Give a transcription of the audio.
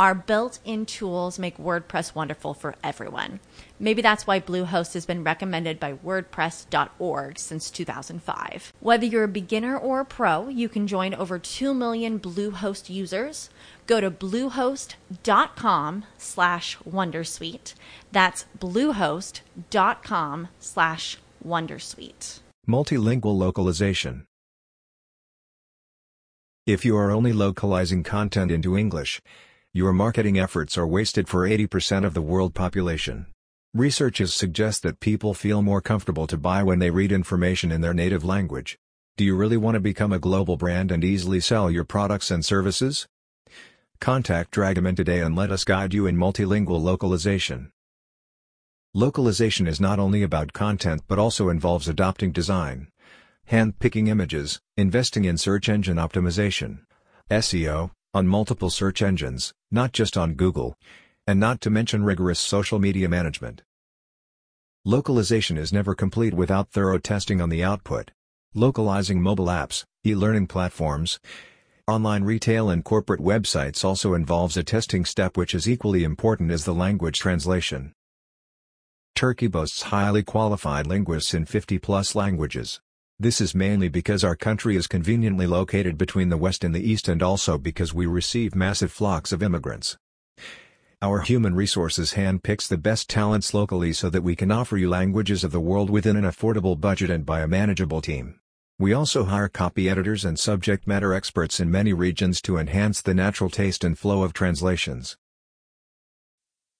Our built in tools make WordPress wonderful for everyone. Maybe that's why Bluehost has been recommended by WordPress.org since 2005. Whether you're a beginner or a pro, you can join over 2 million Bluehost users. Go to bluehost.com slash Wondersuite. That's bluehost.com slash Wondersuite. Multilingual localization. If you are only localizing content into English, your marketing efforts are wasted for 80% of the world population. Researches suggest that people feel more comfortable to buy when they read information in their native language. Do you really want to become a global brand and easily sell your products and services? Contact Dragoman today and let us guide you in multilingual localization. Localization is not only about content but also involves adopting design, hand-picking images, investing in search engine optimization, SEO, on multiple search engines, not just on Google, and not to mention rigorous social media management. Localization is never complete without thorough testing on the output. Localizing mobile apps, e-learning platforms, online retail and corporate websites also involves a testing step which is equally important as the language translation. Turkey boasts highly qualified linguists in 50-plus languages. This is mainly because our country is conveniently located between the West and the East and also because we receive massive flocks of immigrants. Our human resources handpicks the best talents locally so that we can offer you languages of the world within an affordable budget and by a manageable team. We also hire copy editors and subject matter experts in many regions to enhance the natural taste and flow of translations.